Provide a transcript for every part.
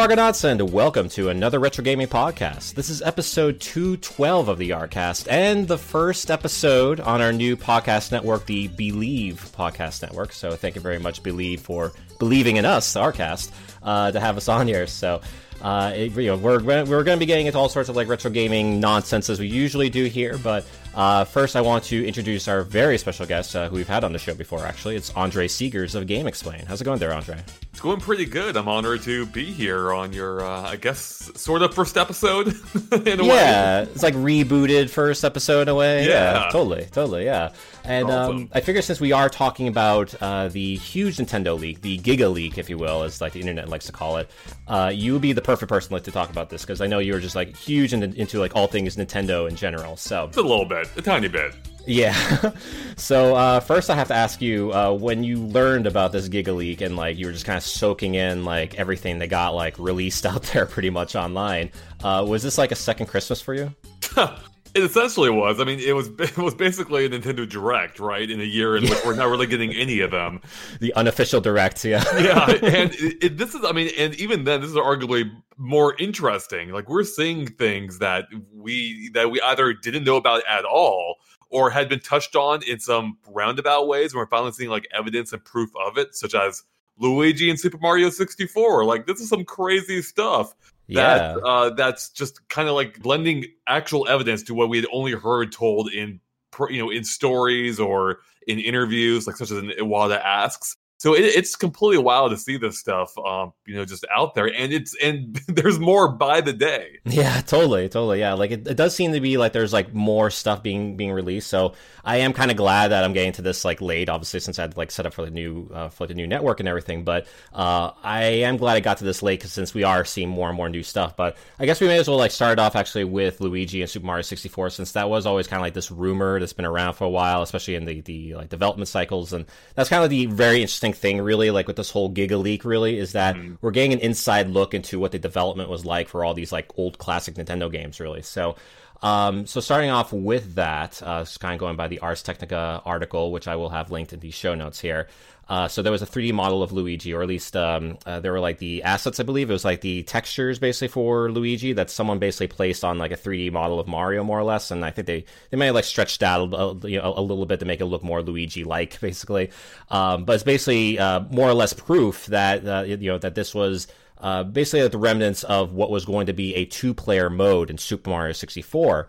Argonauts, and welcome to another Retro Gaming Podcast. This is episode 212 of the Arcast, and the first episode on our new podcast network, the Believe Podcast Network. So, thank you very much, Believe, for believing in us, our cast, uh, to have us on here. So, uh, it, you know, we're we're going to be getting into all sorts of like retro gaming nonsense as we usually do here, but uh, first, I want to introduce our very special guest uh, who we've had on the show before. Actually, it's Andre Segers of GameXplain. How's it going there, Andre? It's going pretty good. I'm honored to be here on your, uh, I guess, sort of first episode. in a yeah, way. it's like rebooted first episode in a way. Yeah. totally, totally, yeah. And Awesome. um, I figure since we are talking about uh, the huge Nintendo leak, the Giga leak, if you will, as like the internet likes to call it, uh, you would be the perfect person like, to talk about this because I know you were just like huge into, into like all things Nintendo in general. So Just a little bit, a tiny bit. Yeah. so uh, first, I have to ask you uh, when you learned about this Giga leak and like you were just kind of soaking in like everything that got like released out there pretty much online. Uh, was this like a second Christmas for you? It essentially was. I mean, it was it was basically a Nintendo Direct, right? In a year in which we're not really getting any of them. The unofficial direct, yeah. Yeah, and it, it, this is, I mean, and even then, this is arguably more interesting. Like we're seeing things that we that we either didn't know about at all or had been touched on in some roundabout ways, and we're finally seeing like evidence and proof of it, such as Luigi in Super Mario 64. Like this is some crazy stuff yeah. uh, that's just kind of like blending actual evidence to what we had only heard told in you know in stories or in interviews like such as in Iwata asks so it, it's completely wild to see this stuff um you know just out there and it's and there's more by the day Yeah, totally, totally. Yeah, like it, it does seem to be like there's like more stuff being being released. So I am kind of glad that I'm getting to this like late, obviously, since I had like set up for the new uh, for the new network and everything. But uh, I am glad I got to this late because since we are seeing more and more new stuff. But I guess we may as well like start off actually with Luigi and Super Mario 64, since that was always kind of like this rumor that's been around for a while, especially in the the like development cycles. And that's kind of the very interesting thing, really, like with this whole Giga leak, really, is that we're getting an inside look into what the development was like for all these like old classic Nintendo games, really. So, um, so starting off with that, uh, just kind of going by the Ars Technica article, which I will have linked in the show notes here. Uh, so there was a 3D model of Luigi, or at least um, uh, there were like the assets, I believe. It was like the textures basically for Luigi that someone basically placed on like a 3D model of Mario, more or less. And I think they, they may have like stretched out a, you know, a little bit to make it look more Luigi-like, basically. Um, but it's basically uh, more or less proof that uh, you know that this was uh, basically the remnants of what was going to be a two-player mode in Super Mario 64.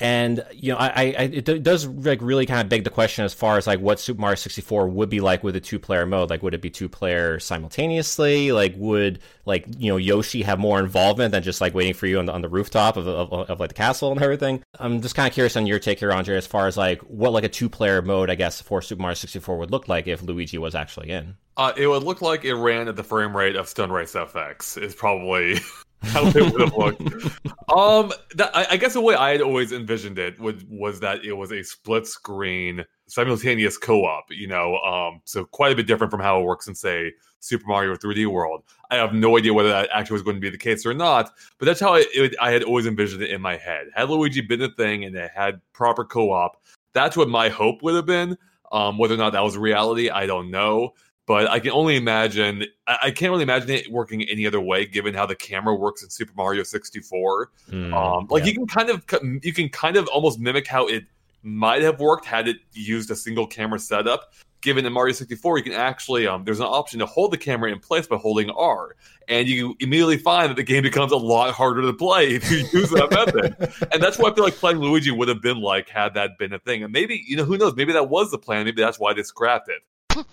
And you know, I, I it does like really kind of beg the question as far as like what Super Mario 64 would be like with a two-player mode. Like, would it be two-player simultaneously? Like, would like you know Yoshi have more involvement than just like waiting for you on the on the rooftop of of, of like the castle and everything? I'm just kind of curious on your take here, Andre, as far as like what like a two-player mode, I guess, for Super Mario 64 would look like if Luigi was actually in. uh, it would look like it ran at the frame rate of Stunt Race FX is probably how it would have looked. um, that, I, I guess the way I had always envisioned it was was that it was a split screen simultaneous co-op. You know, um, so quite a bit different from how it works in say Super Mario 3D World. I have no idea whether that actually was going to be the case or not, but that's how I, it, I had always envisioned it in my head. Had Luigi been a thing and it had proper co-op, that's what my hope would have been. Um, whether or not that was reality, I don't know but I can only imagine. I I can't really imagine it working any other way, given how the camera works in Super Mario 64. Hmm, Um, like yeah. you can kind of you can kind of almost mimic how it might have worked had it used a single camera setup. Given in Mario 64, you can actually um, there's an option to hold the camera in place by holding R, and you immediately find that the game becomes a lot harder to play if you use that method. And that's what I feel like playing Luigi would have been like had that been a thing. And maybe you know who knows, maybe that was the plan. Maybe that's why they scrapped it.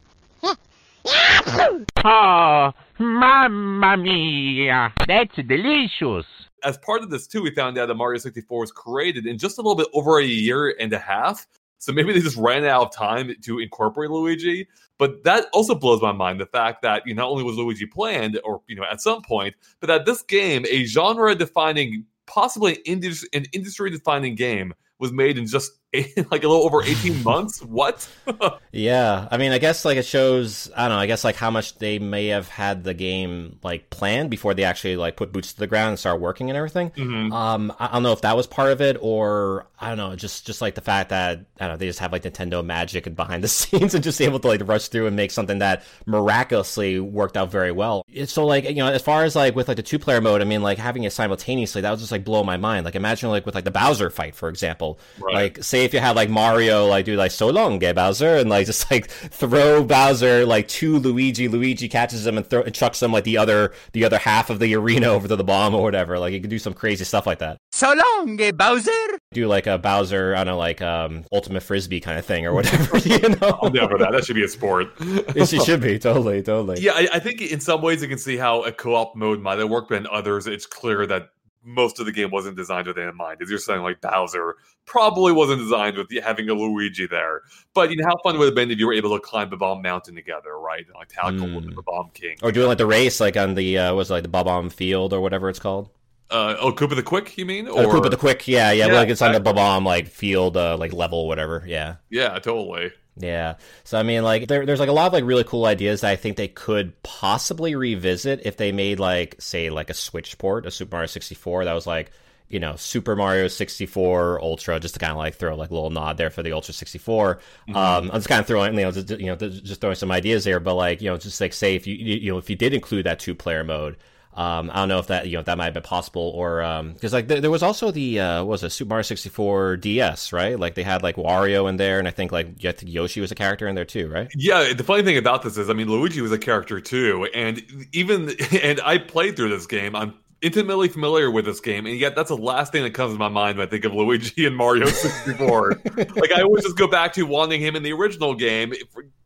Oh, mamma mia! That's delicious. as part of this too, we found out that Mario 64 was created in just a little bit over a year and a half So maybe they just ran out of time to incorporate Luigi. But that also blows my mind the fact that you know, not only was Luigi planned, or you know, at some point, but that this game, a genre-defining, possibly an industry-defining game, was made in just like a little over 18 months? What? Yeah i mean i guess like it shows i don't know i guess like how much they may have had the game like planned before they actually like put boots to the ground and start working and everything. Mm-hmm. um i don't know if that was part of it or i don't know just just like the fact that i don't know they just have like nintendo magic and behind the scenes and just able to like rush through and make something that miraculously worked out very well. So like you know as far as like with like the two player mode i mean like having it simultaneously that was just like blow my mind. Like imagine like with like the bowser fight for example. Right. like say say if you had like Mario like do like so long, gay Bowser, and like just like throw Bowser like to Luigi, Luigi catches him and throw and chucks him like the other the other half of the arena over to the bomb or whatever. Like you could do some crazy stuff like that. So long, gay Bowser. Do like a Bowser, on don't like um ultimate frisbee kind of thing or whatever. you know, I'm down for that. That should be a sport. it should be totally, totally. Yeah, I, I think in some ways you can see how a co-op mode might have worked, but in others it's clear that most of the game wasn't designed with that in mind. As you're saying, like Bowser probably wasn't designed with having a Luigi there. But you know how fun it would have been if you were able to climb the bomb mountain together, right? And, like tackle mm. the bomb king, or doing like the race, like on the uh, was it, like the bomb field or whatever it's called. Uh, oh, Koopa the Quick, you mean? Or oh, Koopa the Quick, yeah, yeah, yeah like it's on the bomb like field, uh, like level, whatever. Yeah, yeah, totally. Yeah. So I mean, like there, there's like a lot of like really cool ideas that I think they could possibly revisit if they made like say like a Switch port, a Super Mario 64 that was like you know Super Mario 64 Ultra, just to kind of like throw like a little nod there for the Ultra 64. Mm-hmm. Um, I'm just kind of throwing you know just, you know just throwing some ideas there, but like you know just like say if you you know if you did include that two player mode. Um, I don't know if that you know that might have been possible or because um, like there, there, was also the uh, was a Super Mario 64 DS right? Like they had like Wario in there and I think like I think Yoshi was a character in there too right? Yeah the funny thing about this is I mean Luigi was a character too and even and I played through this game. I'm intimately familiar with this game, and yet that's the last thing that comes to my mind when I think of Luigi and Mario 64. like I always just go back to wanting him in the original game,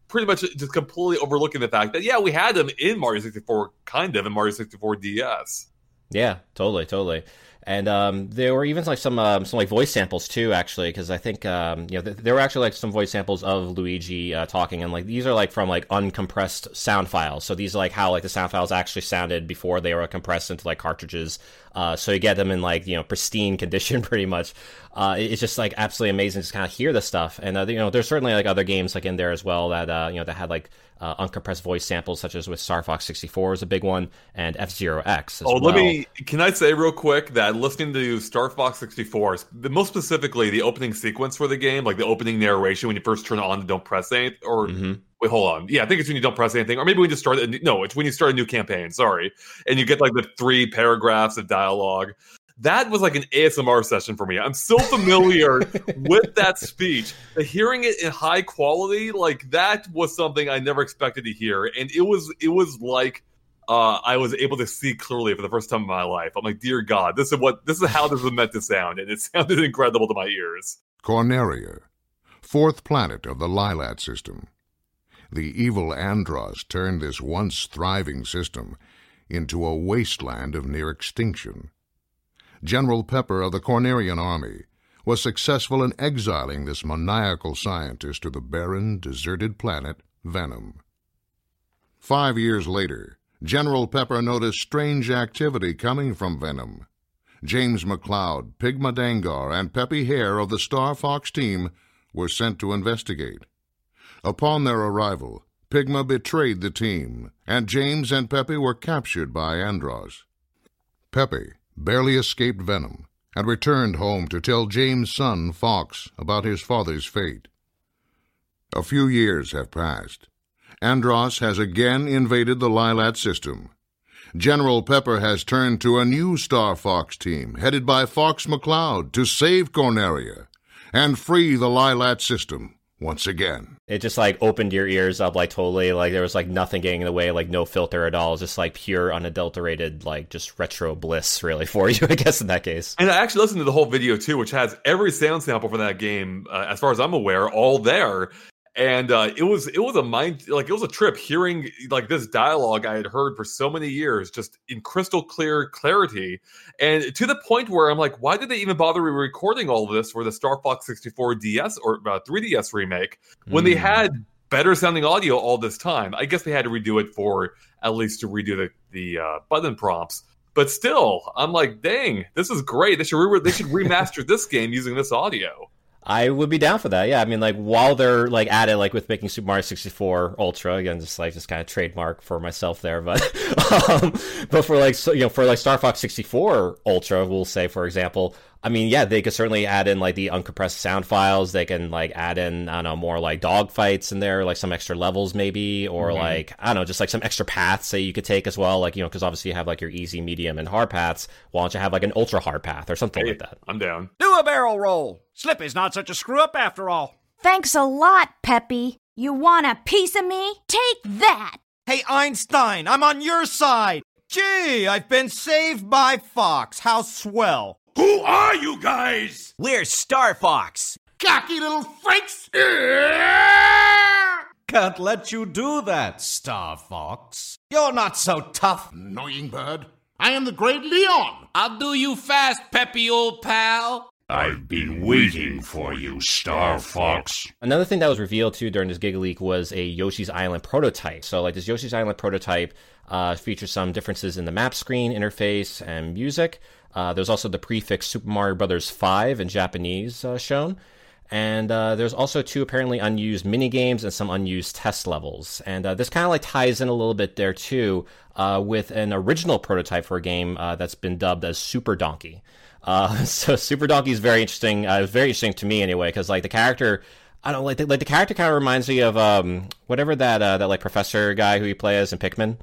pretty much just completely overlooking the fact that yeah, we had them in Mario 64, kind of in Mario 64 DS. Yeah, totally, totally and um, there were even like some um, some like voice samples too, actually, because I think um, you know th- there were actually like some voice samples of Luigi uh, talking, and like these are like from like uncompressed sound files. So these are like how like the sound files actually sounded before they were compressed into like cartridges. Uh, so you get them in like you know pristine condition, pretty much. Uh, it's just like absolutely amazing to kind of hear this stuff, and uh, you know there's certainly like other games like in there as well that uh, you know that had like uh, uncompressed voice samples, such as with Star Fox 64 is a big one, and F Zero X. oh, well. let me. Can I say real quick that listening to Star Fox 64, the, most specifically the opening sequence for the game, like the opening narration when you first turn on, don't press anything, or mm-hmm. Wait, hold on, yeah, I think it's when you don't press anything, or maybe when you start. A, no, it's when you start a new campaign. Sorry, and you get like the three paragraphs of dialogue that was like an ASMR session for me. I'm so familiar with that speech. Hearing it in high quality, like that was something I never expected to hear, and it was it was like uh, I was able to see clearly for the first time in my life. I'm like, dear God, this is what this is how this was meant to sound, and it sounded incredible to my ears. Corneria, fourth planet of the Lylat system. The evil Andross turned this once thriving system into a wasteland of near extinction. General Pepper of the Cornerian Army, was successful in exiling this maniacal scientist to the barren, deserted planet Venom. Five years later, General Pepper noticed strange activity coming from Venom. James McCloud, Pigma Dengar, and Peppy Hare of the Star Fox team were sent to investigate. Upon their arrival, Pigma betrayed the team, and James and Peppy were captured by Andross. Peppy, barely escaped Venom, and returned home to tell James' son, Fox, about his father's fate. A few years have passed. Andross has again invaded the Lylat system. General Pepper has turned to a new Star Fox team, headed by Fox McCloud, to save Corneria and free the Lylat system once again. It just like opened your ears up like totally like there was like nothing getting in the way, like no filter at all. Just like pure unadulterated like just retro bliss really for you, I guess in that case. And I actually listened to the whole video too, which has every sound sample for that game, uh, as far as I'm aware, all there. And uh, it was it was a mind like it was a trip hearing like this dialogue I had heard for so many years, just in crystal clear clarity, and to the point where I'm like, why did they even bother recording all of this for the Star Fox 64 DS or uh, 3DS remake when they Hmm. had better sounding audio all this time? I guess they had to redo it for at least to redo the the uh, button prompts. But still, I'm like, dang, this is great. They should re- they should remaster this game using this audio. I would be down for that. Yeah, I mean, like while they're like at it, like with making Super Mario 64 Ultra again, just like just kind of trademark for myself there, but um, but for like so, you know for like Star Fox 64 Ultra, we'll say for example, I mean, yeah, they could certainly add in like the uncompressed sound files. They can like add in I don't know more like dog fights in there, like some extra levels maybe, or mm-hmm. like I don't know, just like some extra paths that you could take as well. Like you know, because obviously you have like your easy, medium, and hard paths. Why don't you have like an ultra hard path or something Hey, like that? I'm down. Do a barrel roll. Slippy's not such a screw up after all. Thanks a lot, Peppy. You want a piece of me? Take that! Hey, Einstein, I'm on your side. Gee, I've been saved by Fox. How swell. Who are you guys? We're Star Fox. Cocky little freaks! Can't let you do that, Star Fox. You're not so tough. Annoying bird. I am the great Leon. I'll do you fast, Peppy, old pal. I've been waiting for you, Star Fox. Another thing that was revealed too during this Giga Leak was a Yoshi's Island prototype. So, like this Yoshi's Island prototype uh, features some differences in the map screen interface and music. Uh, there's also the prefix Super Mario Brothers 5 in Japanese uh, shown. And uh, there's also two apparently unused mini games and some unused test levels. And uh, this kind of like ties in a little bit there too uh, with an original prototype for a game that's been dubbed as Super Donkey. Uh, so Super Donkey is very interesting. Uh, it was very interesting to me anyway because like the character, I don't know, like the, like the character kind of reminds me of um whatever that uh, that like professor guy who he plays in Pikmin.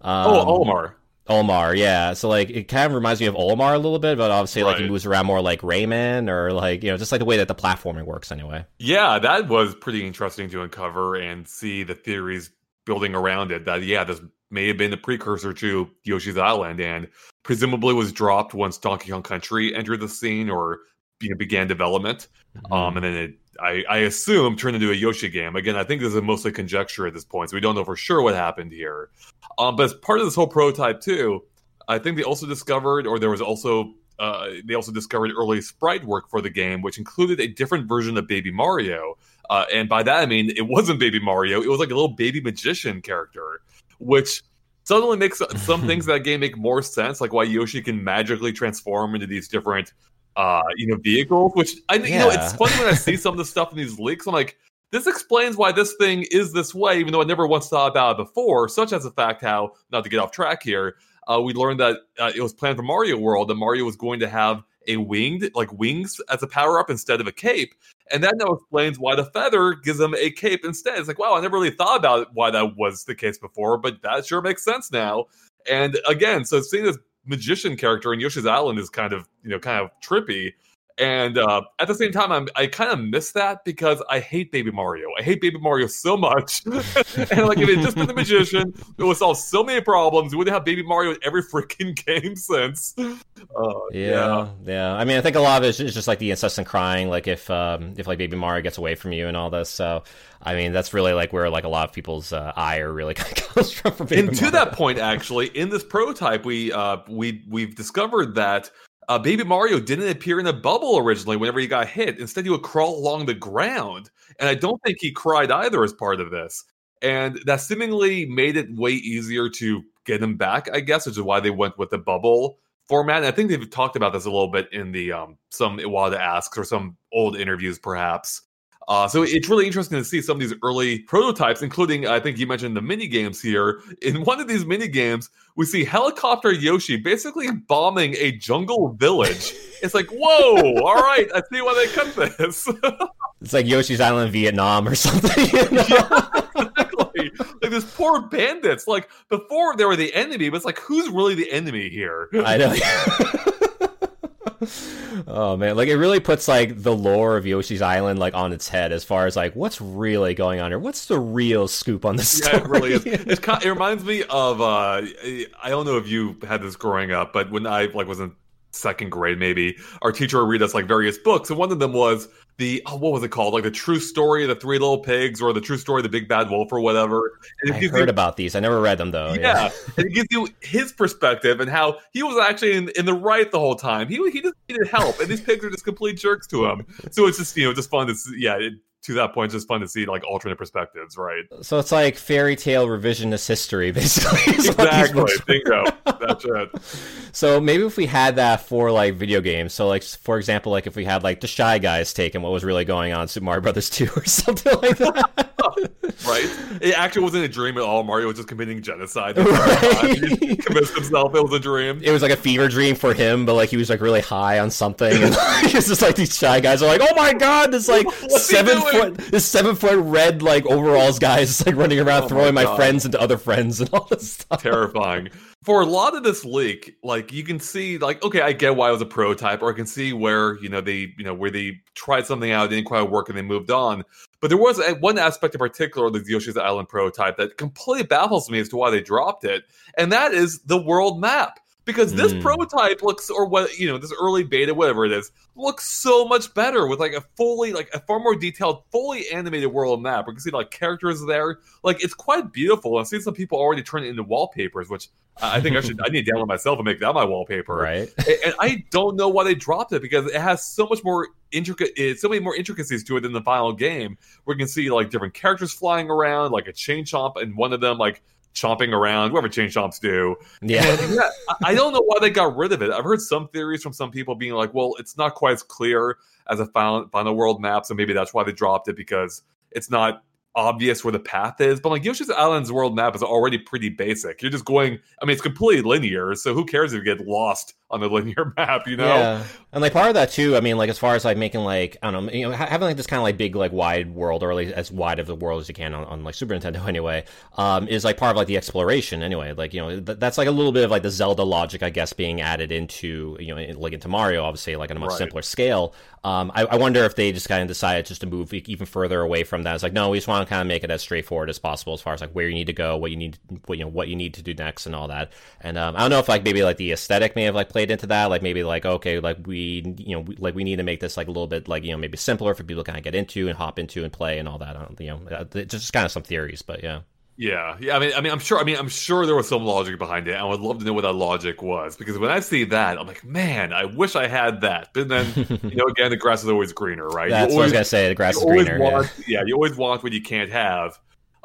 Um, Oh, Olimar. Olimar, yeah. So like it kind of reminds me of Olimar a little bit, but obviously like he moves around more like Rayman or like you know just like the way that the platforming works anyway. Yeah, that was pretty interesting to uncover and see the theories building around it. That yeah, this may have been the precursor to Yoshi's Island, and presumably was dropped once Donkey Kong Country entered the scene or you know, began development. Um, and then it, I, I assume, turned into a Yoshi game. Again, I think this is mostly conjecture at this point, so we don't know for sure what happened here. Um, but as part of this whole prototype too, I think they also discovered, or there was also uh, they also discovered early sprite work for the game, which included a different version of Baby Mario. Uh, and by that I mean it wasn't Baby Mario; it was like a little baby magician character, which suddenly makes some things that game make more sense, like why Yoshi can magically transform into these different, uh, you know, vehicles. Which I, you know, it's funny when I see some of the stuff in these leaks. I'm like, this explains why this thing is this way, even though I never once thought about it before. Such as the fact how, not to get off track here, uh, we learned that uh, it was planned for Mario World that Mario was going to have a winged, like wings as a power up instead of a cape. And that now explains why the feather gives him a cape instead. It's like, wow, I never really thought about why that was the case before, but that sure makes sense now. And again, so seeing this magician character in Yoshi's Island is kind of, you know, kind of trippy. And uh, at the same time, I'm, I kind of miss that because I hate Baby Mario. I hate Baby Mario so much. and like, if it just been the magician, it would solve so many problems. We wouldn't have Baby Mario in every freaking game since. Uh, Yeah, yeah. I mean, I think a lot of it is just like the incessant crying, like if um, if like Baby Mario gets away from you and all this. So, I mean, that's really like where like a lot of people's uh, ire really kind of comes from. Baby and to Mario. that point, actually, in this prototype, we uh, we we've discovered that uh, Baby Mario didn't appear in a bubble originally. Whenever he got hit, instead he would crawl along the ground, and I don't think he cried either as part of this. And that seemingly made it way easier to get him back, I guess, which is why they went with the bubble format. And I think they've talked about this a little bit in the um, some Iwata asks or some old interviews, perhaps. Uh, so it's really interesting to see some of these early prototypes, including I think you mentioned the mini games here. In one of these mini games, we see helicopter Yoshi basically bombing a jungle village. it's like, whoa! All right, I see why they cut this. it's like Yoshi's Island, Vietnam, or something. You know? exactly. Like these poor bandits. Like before they were the enemy, but it's like who's really the enemy here? I know. oh man, like it really puts like the lore of Yoshi's Island like on its head as far as like what's really going on here. What's the real scoop on this Yeah, it really is. It's kind it reminds me of uh, I don't know if you had this growing up, but when I like was in second grade maybe, our teacher would read us like various books, and one of them was the oh, what was it called? Like the true story of the Three Little Pigs, or the true story of the Big Bad Wolf, or whatever. And I heard you, about these. I never read them though. Yeah, yeah. and it gives you his perspective and how he was actually in, in the right the whole time. He he just needed help, and these pigs are just complete jerks to him. So it's just you know just fun to see, yeah. It, to that point, it's just fun to see like alternate perspectives, right? So it's like fairy tale revisionist history, basically. exactly. Bingo. That's it. So maybe if we had that for like video games, so like for example, like if we had like the Shy Guys take and what was really going on Super Mario Brothers Two or something like that. right? It actually wasn't a dream at all. Mario was just committing genocide. Right. He convinced himself it was a dream. It was like a fever dream for him, but like he was like really high on something, and it's just like these shy guys are like, "Oh my god, this like seven foot, this seven foot red like overalls guy is like running around oh throwing my, my friends into other friends and all this stuff." Terrifying for a lot of this leak, like you can see, like okay, I get why it was a prototype, or I can see where you know they, you know, where they tried something out, didn't quite work, and they moved on. But there was a, one aspect in particular of the Yoshi's Island prototype that completely baffles me as to why they dropped it, and that is the world map because this mm. prototype looks or what you know this early beta whatever it is looks so much better with like a fully like a far more detailed fully animated world map we can see like characters there. Like it's quite beautiful. I've seen some people already turn it into wallpapers which i think i should i need to download myself and make that my wallpaper. Right. And, i don't know why they dropped it because it has so much more intricate it's so many more intricacies to it than the final game. Where you can see like different characters flying around like a chain chomp and one of them like chomping around, whatever chain chomps do. Yeah. And, yeah. I don't know why they got rid of it. I've heard some theories from some people being like, well, it's not quite as clear as a final, final world map, so maybe that's why they dropped it because it's not obvious where the path is. But like Yoshi's Island's world map is already pretty basic. You're just going, I mean, it's completely linear, so who cares if you get lost on the linear map, you know? Yeah. And like part of that too, I mean, like as far as like making like I don't know, you know, having like this kind of like big like wide world, or at least as wide of the world as you can on, on like Super Nintendo anyway, um, is like part of like the exploration anyway. Like you know, th- that's like a little bit of like the Zelda logic, I guess, being added into you know, in, like into Mario, obviously, like on a much right. simpler scale. Um, I, I, wonder if they just kind of decided just to move even further away from that. It's like no, we just want to kind of make it as straightforward as possible as far as like where you need to go, what you need, what you know, what you need to do next, and all that. And um, I don't know if like maybe like the aesthetic may have like played into that, like maybe like okay, like we you know. We, like we need to make this like a little bit like you know maybe simpler for people to kind of get into and hop into and play and all that. You know, uh, just kind of some theories, but yeah. Yeah, yeah. I mean, I mean, I'm sure. I mean, I'm sure there was some logic behind it. I would love to know what that logic was because when I see that, I'm like, man, I wish I had that. But then, you know, again, the grass is always greener, right? That's always, what I was gonna say. The grass is greener. Want, yeah. yeah, you always want what you can't have.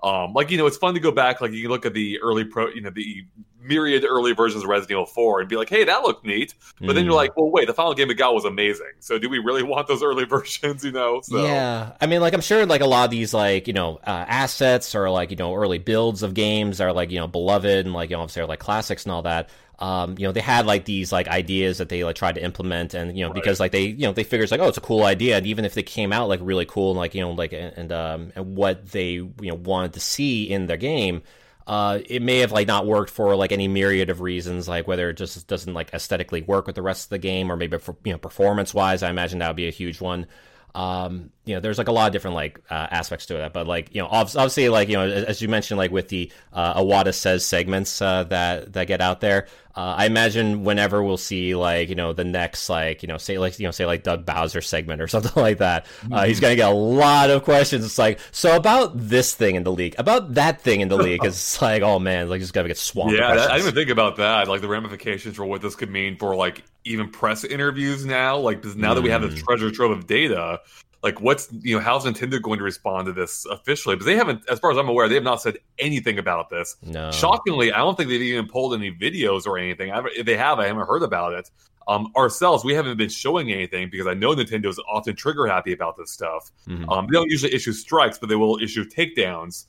Um, like you know, it's fun to go back. Like you can look at the early pro, you know, the myriad early versions of Resident Evil 4 and be like, hey, that looked neat. But mm. then you're mm. like, well, wait, the final game we got was amazing. So do we really want those early versions, you know? So. Yeah. I mean, like, I'm sure, like, a lot of these, like, you know, uh, assets or, like, you know, early builds of games are, like, you know, beloved and, like, you know, obviously are, like, classics and all that. Um, you know, they had like these like ideas that they like tried to implement, and you know, right. because like they, you know, they figure it's like, oh, it's a cool idea, and even if they came out like really cool and like you know, like and um, and what they you know wanted to see in their game, uh, it may have like not worked for like any myriad of reasons, like whether it just doesn't like aesthetically work with the rest of the game, or maybe for, you know performance wise. I imagine that would be a huge one. Um, you know, there's like a lot of different like uh, aspects to it, but like you know, obviously, like you know, as you mentioned, like with the uh, Iwata Asks segments uh, that that get out there, uh, I imagine whenever we'll see like you know the next like you know say like you know say like Doug Bowser segment or something like that, uh, he's gonna get a lot of questions. It's like so about this thing in the league, about that thing in the league. It's like oh man, like just gotta get swamped. Yeah, I didn't even think about that. Like the ramifications for what this could mean for like even press interviews now. Like now mm. that we have this mm. treasure trove of data, like what's you know how's Nintendo going to respond to this officially? Because they haven't, as far as I'm aware, they have not said anything about this. No. Shockingly, I don't think they've even pulled any videos or anything. I if they have, I haven't heard about it. Um, ourselves, we haven't been showing anything because I know Nintendo is often trigger happy about this stuff. Mm-hmm. Um, they don't usually issue strikes, but they will issue takedowns.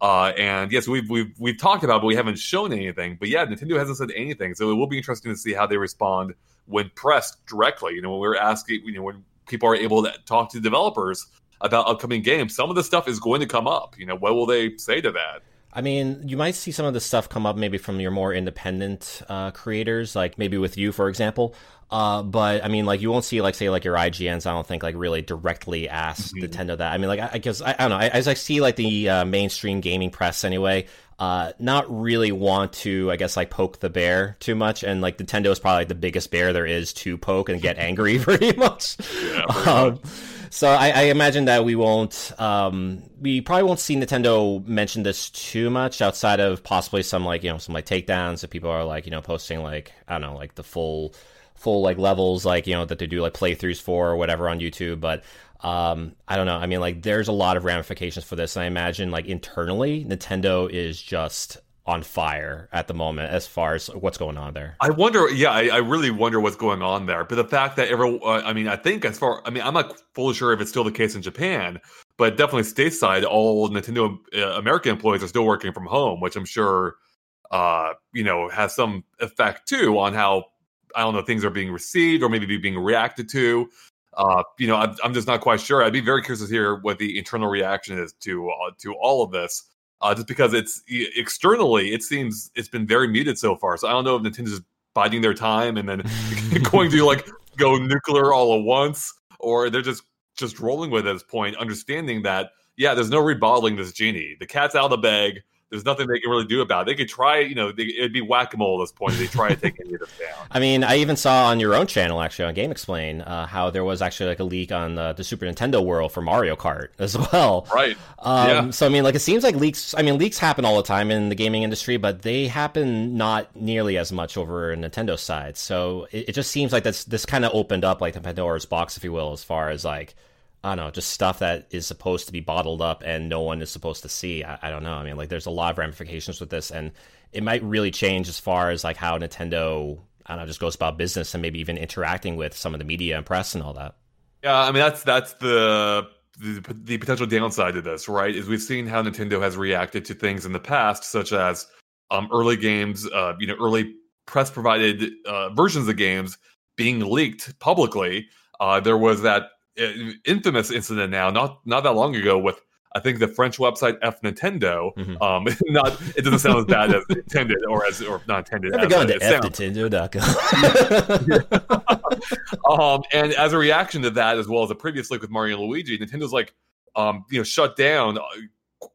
Uh, and yes, we've we've we've talked about, it, but we haven't shown anything. But yeah, Nintendo hasn't said anything, so it will be interesting to see how they respond when pressed directly. You know, when we're asking, you know, when people are able to talk to developers about upcoming games, some of the stuff is going to come up. You know, what will they say to that? I mean, you might see some of this stuff come up maybe from your more independent uh, creators, like maybe with you, for example. Uh, but I mean, like you won't see like say like your IGNs. I don't think like really directly ask mm-hmm. Nintendo that. I mean, like I, I guess I, I, don't know. As I see like the uh, mainstream gaming press anyway, uh, not really want to, I guess, like poke the bear too much. And like Nintendo is probably like, the biggest bear there is to poke and get angry pretty much. Yeah, um, much. So I, I, imagine that we won't, um, we probably won't see Nintendo mention this too much outside of possibly some like you know some like takedowns if people are like you know posting like I don't know like the full full like levels like you know that they do like playthroughs for or whatever on YouTube, but um, I don't know. I mean, like, there's a lot of ramifications for this, and I imagine, like, internally, Nintendo is just on fire at the moment as far as what's going on there. I wonder, yeah, I, I really wonder what's going on there. But the fact that every, uh, I mean, I think as far, I mean, I'm not fully sure if it's still the case in Japan, but definitely stateside, all Nintendo uh, American employees are still working from home, which I'm sure, uh, you know, has some effect too on how I don't know things are being received or maybe being reacted to. Uh, you know, I'm, I'm, just not quite sure. I'd be very curious to hear what the internal reaction is to uh, to all of this uh, just because it's externally it seems it's been very muted so far. So I don't know if Nintendo's biding their time and then going to like go nuclear all at once, or they're just just rolling with it at this point, understanding that yeah, there's no rebottling this genie. The cat's out of the bag there's nothing they can really do about it. They could try, you know, they, it'd be whack a mole at this point. They try to take any of this down. I mean, I even saw on your own channel, actually, on GameXplain, uh, how there was actually like a leak on the, the, Super Nintendo world for Mario Kart as well. Right. Um, yeah. So, I mean, like, it seems like leaks, I mean, leaks happen all the time in the gaming industry, but they happen not nearly as much over Nintendo's side. So it, it just seems like this, this kind of opened up, like, the Pandora's box, if you will, as far as, like, I don't know, just stuff that is supposed to be bottled up and no one is supposed to see. I, I, don't know. I mean, like, there's a lot of ramifications with this, and it might really change as far as like how Nintendo, I don't know, just goes about business and maybe even interacting with some of the media and press and all that. Yeah, I mean, that's that's the the, the potential downside to this, right? Is we've seen how Nintendo has reacted to things in the past, such as um, early games, uh, you know, early press provided uh, versions of games being leaked publicly. Uh, there was that infamous incident now, not not that long ago, with I think the French website F Nintendo. Mm-hmm. Um, not it doesn't sound as bad as intended or as or not intended. Never gone to Nintendo.com. um, and as a reaction to that, as well as a previous leak with Mario and Luigi, Nintendo's like, um, you know, shut down uh,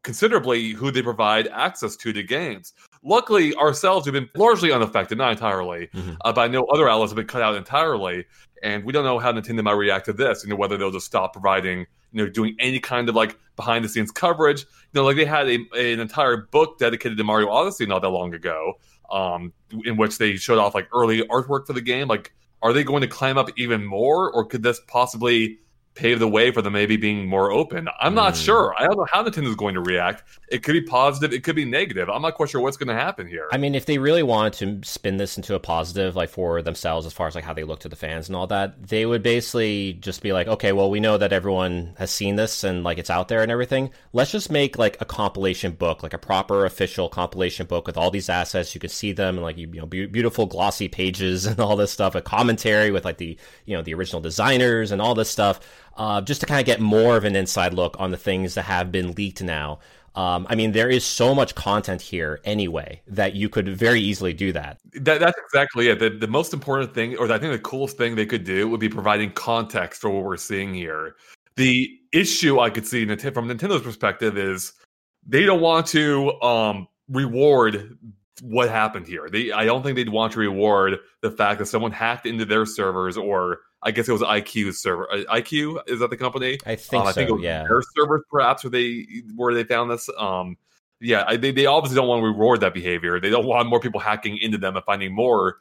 considerably who they provide access to the games. Luckily, ourselves have been largely unaffected, not entirely, mm-hmm. uh, but I know other outlets have been cut out entirely and we don't know how Nintendo might react to this. You know, whether they'll just stop providing, you know, doing any kind of like behind the scenes coverage. You know, like they had a, an entire book dedicated to Mario Odyssey not that long ago, um, in which they showed off like early artwork for the game. Like, are they going to climb up even more, or could this possibly pave the way for them maybe being more open. I'm not mm. sure. I don't know how Nintendo is going to react. It could be positive. It could be negative. I'm not quite sure what's going to happen here. I mean, if they really wanted to spin this into a positive, like for themselves, as far as like how they look to the fans and all that, they would basically just be like, okay, well, we know that everyone has seen this and like it's out there and everything. Let's just make like a compilation book, like a proper official compilation book with all these assets. You can see them and like you know be- beautiful glossy pages and all this stuff, a commentary with like the you know the original designers and all this stuff uh, just to kind of get more of an inside look on the things that have been leaked now. Um, I mean, there is so much content here anyway that you could very easily do that. that that's exactly it. The, the most important thing, or I think the coolest thing they could do would be providing context for what we're seeing here. The issue I could see from Nintendo's perspective is they don't want to um, reward what happened here. They, I don't think they'd want to reward the fact that someone hacked into their servers or I guess it was iQue's server. Uh, iQue is that the company? I think um, I think so, yeah. Their servers, perhaps, where they where they found this. Um, yeah, they they obviously don't want to reward that behavior. They don't want more people hacking into them and finding more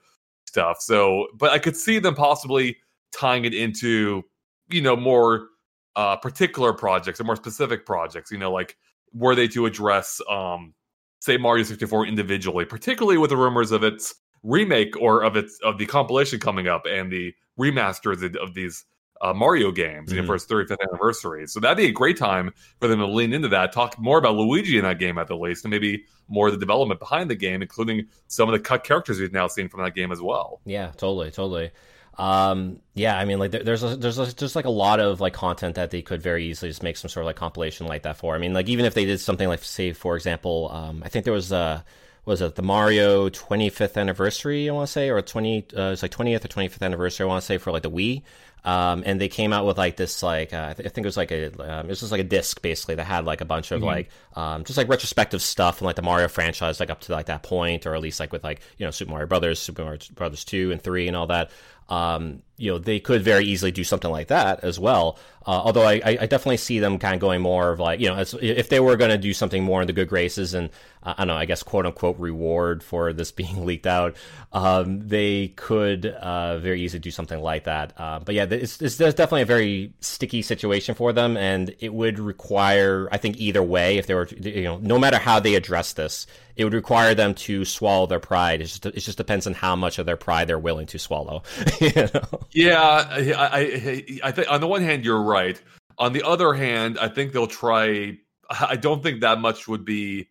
stuff. So, but I could see them possibly tying it into you know more uh, particular projects or more specific projects. You know, like were they to address um, say Mario 64 individually, particularly with the rumors of its remake or of its of the compilation coming up and the remasters of these uh, Mario games mm-hmm. you know, for its 35th anniversary. So that'd be a great time for them to lean into that, talk more about Luigi in that game at the least, and maybe more of the development behind the game, including some of the cut characters we've now seen from that game as well. Yeah, totally, totally. Um, yeah, I mean, like there, there's a, there's a, just like a lot of like content that they could very easily just make some sort of like compilation like that for. I mean, like even if they did something like say for example, um, I think there was uh was it the Mario 25th anniversary? I want to say, or 20, uh, it's like 20th or 25th anniversary. I want to say for like the Wii. Um, and they came out with like this like uh, I, th- I think it was like a um, it was just like a disc basically that had like a bunch of Mhm. like um, just like retrospective stuff and like the Mario franchise like up to like that point or at least like with like you know Super Mario Brothers, Super Mario Brothers two and three and all that. Um, you know they could very easily do something like that as well. Uh, although I, I definitely see them kind of going more of like you know if they were going to do something more in the good graces and uh, I don't know I guess quote unquote reward for this being leaked out, um, they could uh, very easily do something like that. Uh, but yeah, it's, it's definitely a very sticky situation for them, and it would require I think either way if they were you know no matter how they address this, it would require them to swallow their pride. It just it just depends on how much of their pride they're willing to swallow. you know? Yeah, I, I, I think on the one hand you're right. On the other hand, I think they'll try. I don't think that much would be,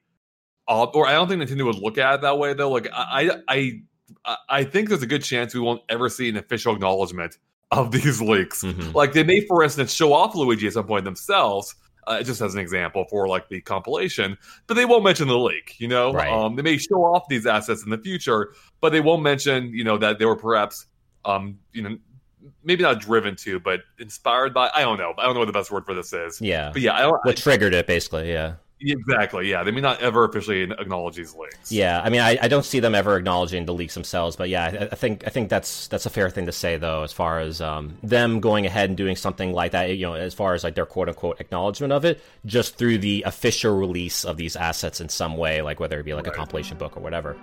uh, or I don't think Nintendo would look at it that way though. Like I, I, I, I think there's a good chance we won't ever see an official acknowledgement of these leaks. Like they may, for instance, show off Luigi at some point themselves. Uh, just as an example for like the compilation, but they won't mention the leak. You know, Right. um, they may show off these assets in the future, but they won't mention, you know, that they were perhaps, um, you know, maybe not driven to, but inspired by. I don't know. I don't know what the best word for this is. Yeah. but yeah, I don't. what triggered it basically? Yeah. Exactly. Yeah, they may not ever officially acknowledge these leaks. Yeah, I mean, I, I don't see them ever acknowledging the leaks themselves, but yeah, I, I think I think that's that's a fair thing to say though, as far as um, them going ahead and doing something like that. You know, as far as like their quote unquote acknowledgement of it, just through the official release of these assets in some way, like whether it be like a compilation book or whatever.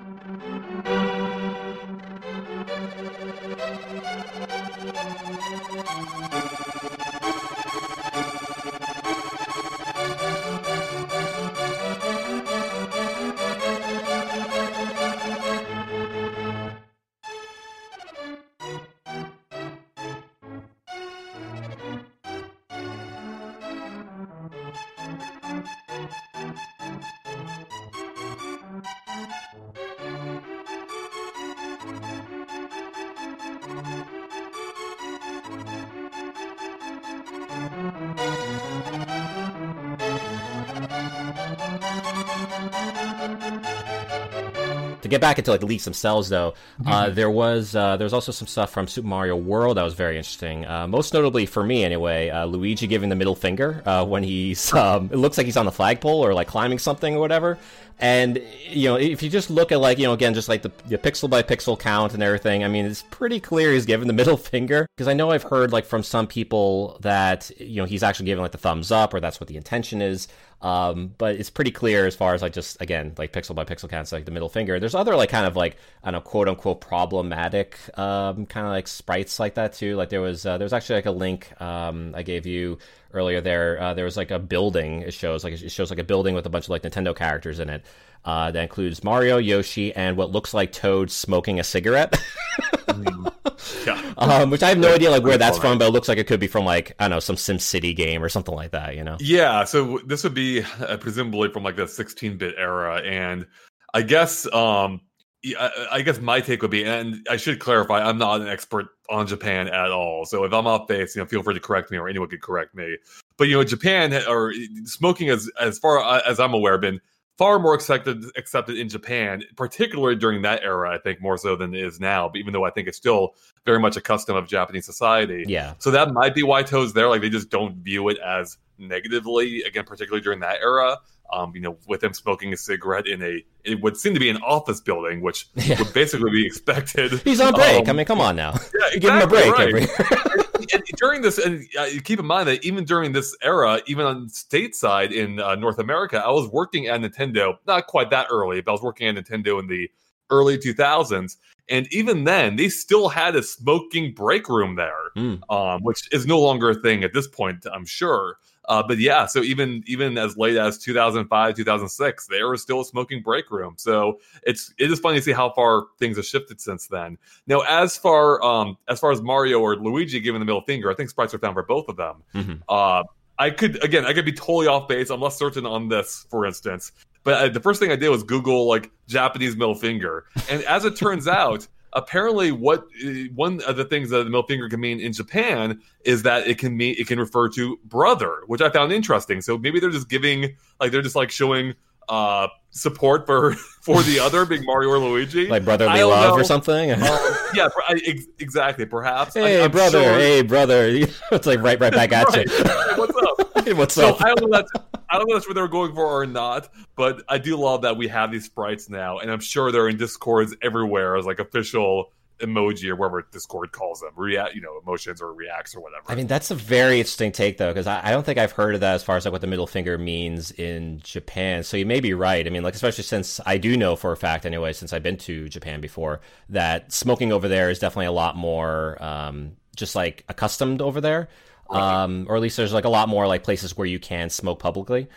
Get back into like the leaks themselves, though, uh, there was uh, there was also some stuff from Super Mario World that was very interesting. Uh, most notably for me, anyway, uh, Luigi giving the middle finger uh, when he's um, it looks like he's on the flagpole or like climbing something or whatever. And you know, if you just look at like you know again just like the, the pixel by pixel count and everything, I mean, it's pretty clear he's giving the middle finger because I know I've heard like from some people that you know he's actually giving like the thumbs up or that's what the intention is. Um, but it's pretty clear as far as like just again like pixel by pixel counts like the middle finger. There's other like kind of like I don't know quote unquote problematic um, kind of like sprites like that too. Like there was uh, there was actually like a link um, I gave you earlier there. Uh, there was like a building. It shows like it shows like a building with a bunch of like Nintendo characters in it. Uh, that includes Mario, Yoshi, and what looks like Toad smoking a cigarette. um, which I have no idea like where that's from, but it looks like it could be from like I don't know some Sim City game or something like that. You know? Yeah, so this would be uh, presumably from like the 16-bit era, and I guess um, yeah, I, I guess my take would be, and I should clarify, I'm not an expert on Japan at all. So if I'm off base, you know, feel free to correct me, or anyone could correct me. But you know, Japan or eh, smoking, as as far uh, as I'm aware, been far more accepted accepted in Japan, particularly during that era. I think more so than it is now. But even though I think it's still very much a custom of Japanese society. Yeah. So that might be why Toad's there. Like they just don't view it as negatively. Again, particularly during that era. Um, you know, with him smoking a cigarette in a it would seem to be an office building, which would basically be expected. He's on break. Um, I mean, come on now. yeah, Give him a break. exactly, Every... and, and during this, and uh, keep in mind that even during this era, even on stateside in uh, North America, I was working at Nintendo. Not quite that early, but I was working at Nintendo in the early 2000s. And even then, they still had a smoking break room there, Mm. um, which is no longer a thing at this point, I'm sure. Uh, but yeah, so even even as late as 2005, 2006, there was still a smoking break room. So it's it is funny to see how far things have shifted since then. Now, as far um, as far as Mario or Luigi giving the middle finger, I think sprites are found for both of them. Mhm. Uh, I could again, I could be totally off base. I'm less certain on this, for instance. But uh, the first thing I did was Google like Japanese middle finger, and as it turns out, apparently, what uh, one of the things that the middle finger can mean in Japan is that it can mean it can refer to brother, which I found interesting. So maybe they're just giving like they're just like showing uh support for for the other big Mario or Luigi, like brotherly I love know. or something. Um, yeah, I, ex- exactly. Perhaps. I- hey I'm brother, sure- hey brother. it's like right, right back at Right. you. What's? What's so up? I don't know that's I don't know that's what they were going for or not, but I do love that we have these sprites now, and I'm sure they're in discords everywhere as like official emoji or whatever Discord calls them, react, you know, emotions or reacts or whatever. I mean, that's a very interesting take, though, because I, I don't think I've heard of that as far as like what the middle finger means in Japan. So you may be right. I mean, like especially since I do know for a fact, anyway, since I've been to Japan before, that smoking over there is definitely a lot more um, just like accustomed over there, um, or at least there's like a lot more like places where you can smoke publicly.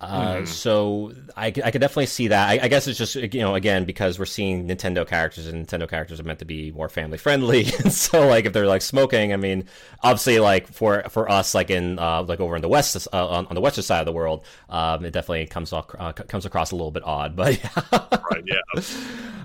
Uh, Mhm. So I, I could definitely see that. I, I guess it's just you know again because we're seeing Nintendo characters and Nintendo characters are meant to be more family friendly. so like if they're like smoking, I mean obviously like for for us like in uh, like over in the west uh, on, on the western side of the world, um, it definitely comes off, uh, comes across a little bit odd. But right, yeah.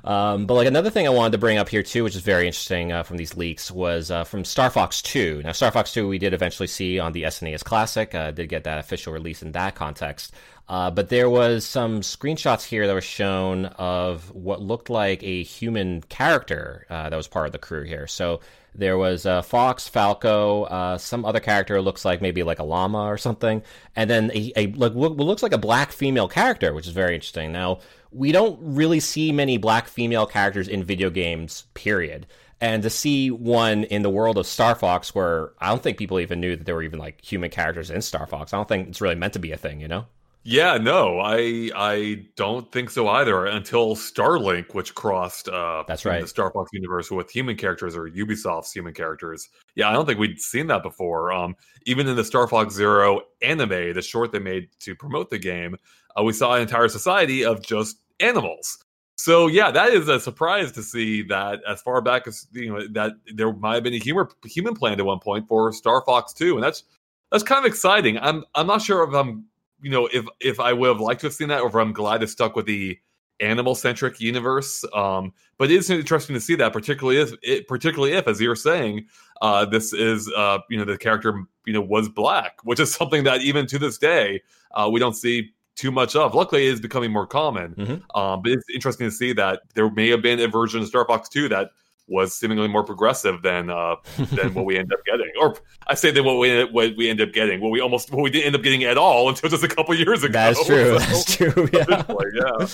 um, but like another thing I wanted to bring up here too, which is very interesting uh, from these leaks, was uh, from Star Fox Two. Now, Star Fox Two we did eventually see on the SNES Classic, uh, did get that official release in that context. Uh, but there was some screenshots here that were shown of what looked like a human character uh, that was part of the crew here. So there was uh, Fox, Falco, uh, some other character looks like maybe like a llama or something, and then a, a like what looks like a black female character, which is very interesting. Now we don't really see many black female characters in video games, period. And to see one in the world of Star Fox, where I don't think people even knew that there were even like human characters in Star Fox, I don't think it's really meant to be a thing, you know? Yeah, no, I I don't think so either until Starlink, which crossed uh That's right. the Star Fox universe with human characters or Ubisoft's human characters. Yeah, I don't think we'd seen that before. Um even in the Star Fox Zero anime, the short they made to promote the game, uh, we saw an entire society of just animals. So yeah, that is a surprise to see that as far back as you know that there might have been a human human planned at one point for Star Fox 2 and that's that's kind of exciting. I'm I'm not sure if I'm you know if if I would have liked to have seen that or if I'm glad it stuck with the animal centric universe. Um, but it is interesting to see that, particularly if it, particularly if, as you're saying, uh, this is uh, you know the character you know was black, which is something that even to this day uh, we don't see too much of. Luckily, it is becoming more common. Mhm. Um, but it's interesting to see that there may have been a version of Star Fox 2 that was seemingly more progressive than uh, than what we end up getting. Or I say than what we what we end up getting. What we almost what we didn't end up getting at all until just a couple years ago. That is true. So, That's true. Yeah. yeah.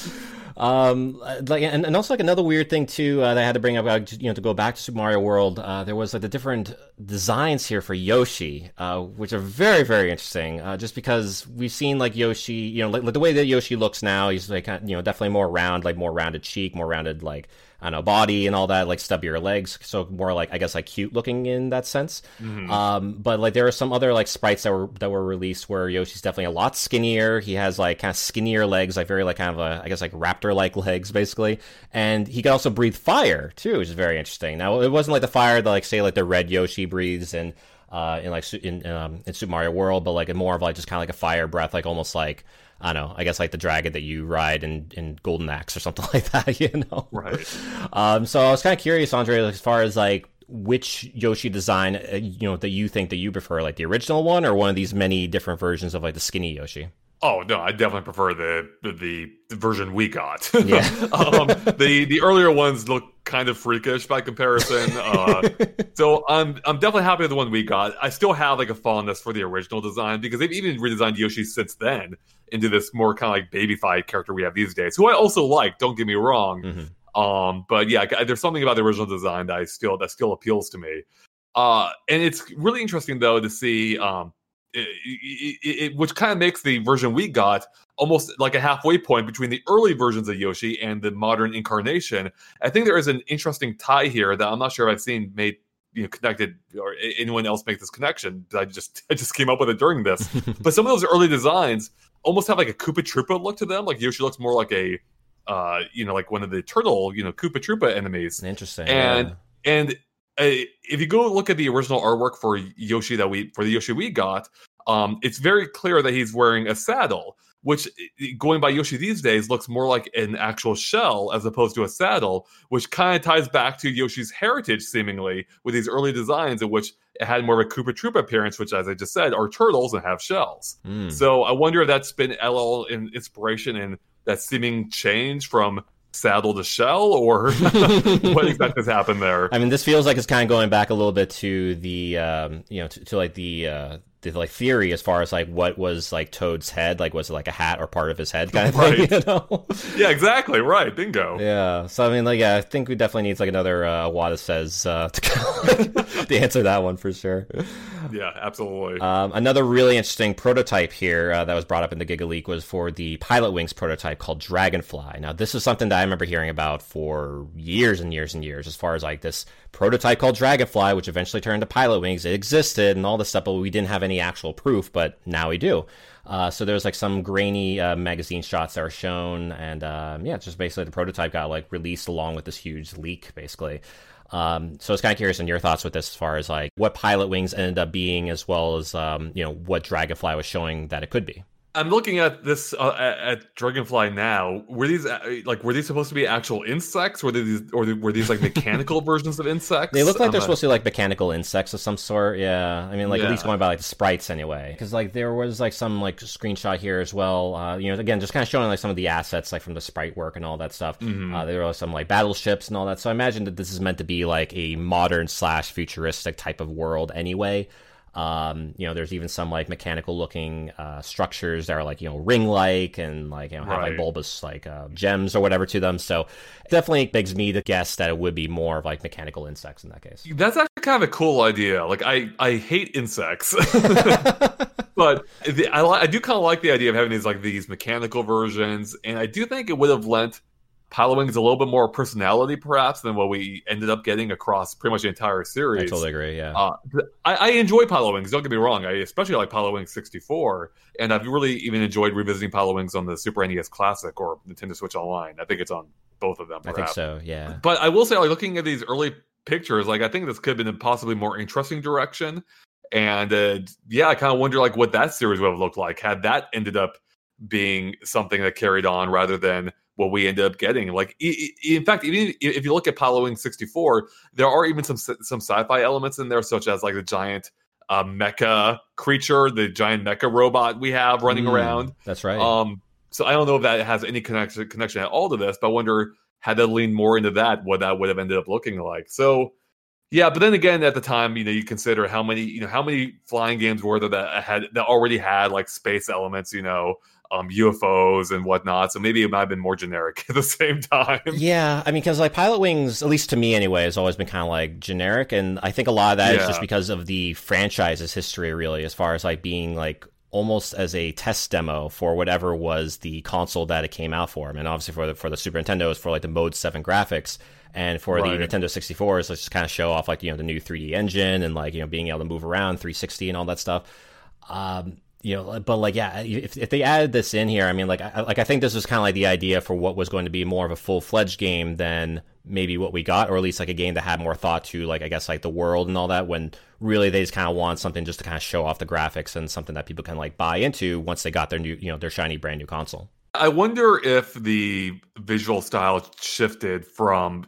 Um, like, and, and also like another weird thing too uh, that I had to bring up, uh, you know, to go back to Super Mario World. Uh, there was like the different designs here for Yoshi, uh, which are very, very interesting. Uh, just because we've seen like Yoshi, you know, like, like the way that Yoshi looks now, he's like, you know, definitely more round, like more rounded cheek, more rounded like I don't know body and all that, like stubbier legs, so more like I guess like cute looking in that sense. Um, but like there are some other like sprites that were that were released where Yoshi's definitely a lot skinnier. He has like kind of skinnier legs, like very like kind of a I guess like raptor like legs basically, and he can also breathe fire too, which is very interesting. Now it wasn't like the fire that like say like the red Yoshi breathes in uh in like in um in Super Mario World, but like more of like just kind of like a fire breath, like almost like. I don't know. I guess like the dragon that you ride in, in Golden Axe or something like that, you know? Right. Um, so I was kind of curious, Andre, as far as like which Yoshi design, uh, you know, that you think that you prefer, like the original one or one of these many different versions of like the skinny Yoshi. Oh no, I definitely prefer the the, the version we got. Yeah. um, the the earlier ones look kind of freakish by comparison. Uh, so I'm I'm definitely happy with the one we got. I still have like a fondness for the original design because they've even redesigned Yoshi since then into this more kind of like babyfied character we have these days, who I also like. Don't get me wrong. Mhm. Um, but yeah, there's something about the original design that I still that still appeals to me. Uh, and it's really interesting though to see um, it, it, it, which kind of makes the version we got almost like a halfway point between the early versions of Yoshi and the modern incarnation. I think there is an interesting tie here that I'm not sure if I've seen made you know connected or anyone else make this connection. I just I just came up with it during this. but some of those early designs almost have like a Koopa Troopa look to them. Like Yoshi looks more like a uh you know like one of the turtle you know Koopa Troopa enemies. Interesting. And yeah. and uh, if you go look at the original artwork for Yoshi that we for the Yoshi we got, um, it's very clear that he's wearing a saddle. Which going by Yoshi these days looks more like an actual shell as opposed to a saddle, which kind of ties back to Yoshi's heritage seemingly with these early designs in which it had more of a Koopa Troopa appearance, which, as I just said, are turtles and have shells. Mm. So I wonder if that's been LL in inspiration in that seeming change from saddle to shell, or what exactly has happened there? I mean, this feels like it's kind of going back a little bit to the, um, you know, to, to like the, uh, the like theory as far as like what was like Toad's head, like was it like a hat or part of his head kind of thing, you know? yeah, exactly. Right. Bingo. Yeah. So I mean, like, yeah, I think we definitely need like another uh, Iwata Asks uh, to, to answer that one for sure. Yeah, absolutely. Um, another really interesting prototype here uh, that was brought up in the Gigaleak was for the Pilotwings prototype called Dragonfly. Now, this is something that I remember hearing about for years and years and years, as far as like this prototype called Dragonfly, which eventually turned to Pilotwings. It existed and all this stuff, but we didn't have any actual proof, but now we do. Uh, so there's like some grainy uh, magazine shots that were shown, and um, yeah, it's just basically the prototype got like released along with this huge leak, basically. Um, so I was kind of curious on your thoughts with this, as far as like what Pilotwings ended up being, as well as um, you know what Dragonfly was showing that it could be. I'm looking at this uh, at, at Dragonfly now. Were these uh, like were these supposed to be actual insects? Were these or were these like mechanical versions of insects? They look like I'm they're not- supposed to be like mechanical insects of some sort. Yeah, I mean, like at least going by like the sprites anyway. Because like there was like some like screenshot here as well. Uh, you know, again, just kind of showing like some of the assets like from the sprite work and all that stuff. Mhm. Uh, there were some like battleships and all that. So I imagine that this is meant to be like a modern slash futuristic type of world anyway. Um, you know, there's even some like mechanical looking uh, structures that are like you know ring like and like you know have like bulbous like uh, gems or whatever to them. So it definitely begs me to guess that it would be more of like mechanical insects in that case. That's actually kind of a cool idea. Like I, I hate insects, but the, I, li- I do kind of like the idea of having these like these mechanical versions, and I do think it would have lent Pilotwings a little bit more personality, perhaps, than what we ended up getting across pretty much the entire series. I totally agree. Yeah. Uh, I, I enjoy Pilotwings. Don't get me wrong. I especially like Pilotwings 64, and I've really even enjoyed revisiting Pilotwings on the Super NES Classic or Nintendo Switch Online. I think it's on both of them. I think so. Yeah. But I will say, like looking at these early pictures, like I think this could have been a possibly more interesting direction. And uh, yeah, I kind of wonder like what that series would have looked like had that ended up being something that carried on rather than what we ended up getting. Like, in fact, even if you look at Pilot Wing 64, there are even some some sci-fi elements in there, such as like the giant uh, mecha creature, the giant mecha robot we have running Mm, around. That's right. Um, so I don't know if that has any connection connection at all to this, but I wonder had that leaned more into that, what that would have ended up looking like. So yeah, but then again, at the time, you know, you consider how many, you know, how many flying games were there that had that already had like space elements, you know, um, UFOs and whatnot. So maybe it might have been more generic at the same time. Yeah, I mean, because like Pilotwings, at least to me anyway, has always been kind of like generic, and I think a lot of that is Yeah. just because of the franchise's history, really, as far as like being like almost as a test demo for whatever was the console that it came out for. I mean, obviously for the for the Super Nintendo, it's for like the Mode Seven graphics. And for Right. the Nintendo 64, it's just kind of show off like you know the new 3D engine and like you know being able to move around 360 and all that stuff. Um, you know, but like, yeah, if, if they added this in here, I mean, like, I, like I think this was kind of like the idea for what was going to be more of a full fledged game than maybe what we got, or at least like a game that had more thought to, like, I guess, like the world and all that. When really they just kind of want something just to kind of show off the graphics and something that people can like buy into once they got their new, you know, their shiny brand new console. I wonder if the visual style shifted from,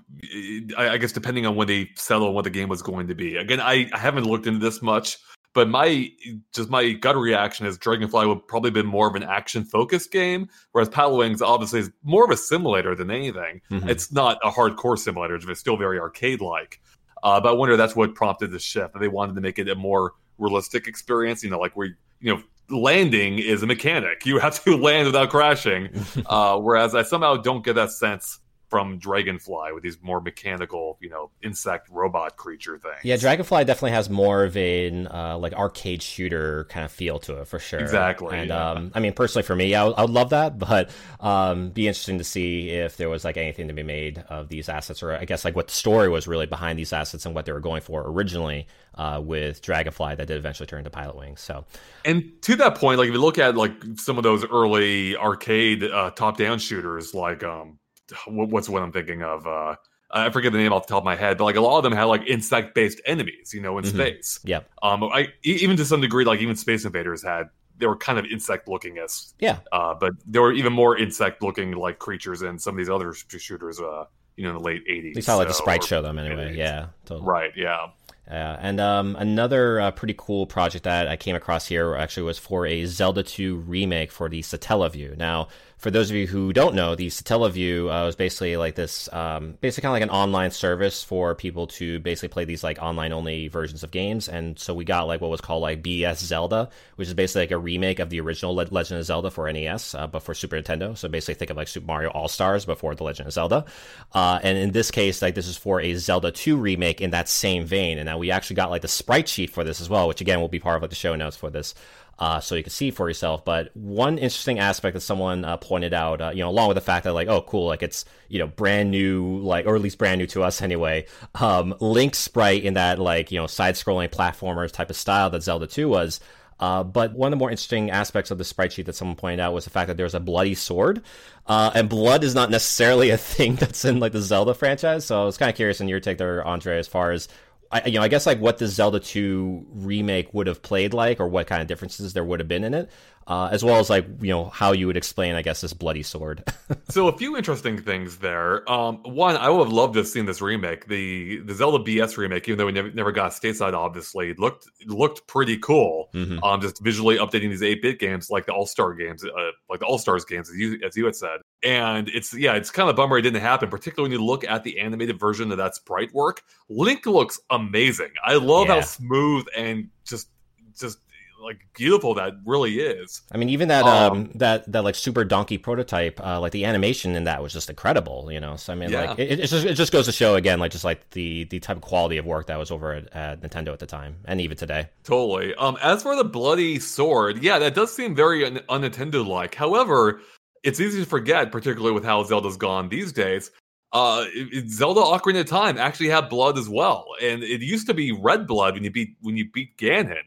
I guess, depending on when they settled what the game was going to be. Again, I, I haven't looked into this much, but my just my gut reaction is Dragonfly would probably been more of an action focused game, whereas Pilotwings obviously is more of a simulator than anything. Mhm. It's not a hardcore simulator; it's still very arcade like. Uh, but I wonder if that's what prompted the shift. That they wanted to make it a more realistic experience. You know, like where you know landing is a mechanic. You have to land without crashing. uh, whereas I somehow don't get that sense from Dragonfly with these more mechanical, you know, insect robot creature things. Yeah, Dragonfly definitely has more of an uh, like arcade shooter kind of feel to it for sure. Exactly, And yeah. um, I mean, personally for me, I would, I would love that, but um, be interesting to see if there was like anything to be made of these assets, or I guess like what the story was really behind these assets and what they were going for originally uh, with Dragonfly that did eventually turn into Pilotwings. So And to that point, like if you look at like some of those early arcade uh, top-down shooters, like um, what's what I'm thinking of? Uh, I forget the name off the top of my head, but like a lot of them had like insect-based enemies, you know, in Mhm. space. Yep. Um, I even to some degree, like even Space Invaders had they were kind of insect looking as Yeah. uh, but there were even more insect looking like creatures in some of these other sh- shooters. Uh, you know, in the late '80s. At least how like the so- sprites or show them anyway. mid-eighties. Yeah, totally. Right. Yeah. Yeah, and um, another uh, pretty cool project that I came across here actually was for a Zelda 2 remake for the Satellaview. Now, for those of you who don't know, the Satellaview uh, was basically like this, um, basically kind of like an online service for people to basically play these like online only versions of games. And so we got like what was called like BS Zelda, which is basically like a remake of the original Le- Legend of Zelda for NES, uh, but for Super Nintendo. So basically think of like Super Mario All Stars before the Legend of Zelda. Uh, and in this case, like this is for a Zelda 2 remake in that same vein. And now we actually got like the sprite sheet for this as well, which again will be part of like the show notes for this. Uh, so you can see for yourself. But one interesting aspect that someone uh, pointed out, uh, you know, along with the fact that like, oh, cool, like it's you know brand new, like or at least brand new to us anyway. Um, Link sprite in that like you know side-scrolling platformers type of style that Zelda 2 was. Uh, but one of the more interesting aspects of the sprite sheet that someone pointed out was the fact that there's a bloody sword, uh, and blood is not necessarily a thing that's in like the Zelda franchise. So I was kind of curious in your take there, Andre, as far as I, you know, I guess like what the Zelda 2 remake would have played like, or what kind of differences there would have been in it, uh, as well as like you know how you would explain, I guess, this bloody sword. So a few interesting things there. Um, one, I would have loved to have seen this remake. The the Zelda BS remake, even though we never, never got stateside, obviously looked looked pretty cool. Mhm. Um, just visually updating these eight bit games like the All Star games, uh, like the All Stars games, as you as you had said. And it's yeah, it's kind of a bummer it didn't happen, particularly when you look at the animated version of that sprite work. Link looks amazing. I love how smooth and just just like beautiful that really is. I mean, even that Um, um, that that like Super Donkey prototype, uh, like the animation in that was just incredible. You know, so I mean, Yeah. like it, it just it just goes to show again, like just like the the type of quality of work that was over at, at Nintendo at the time, and even today. Totally. Um, as for the bloody sword, yeah, that does seem very un- un-Nintendo like. However, it's easy to forget, particularly with how Zelda's gone these days. Uh, Zelda Ocarina of Time actually had blood as well, and it used to be red blood when you beat when you beat Ganon.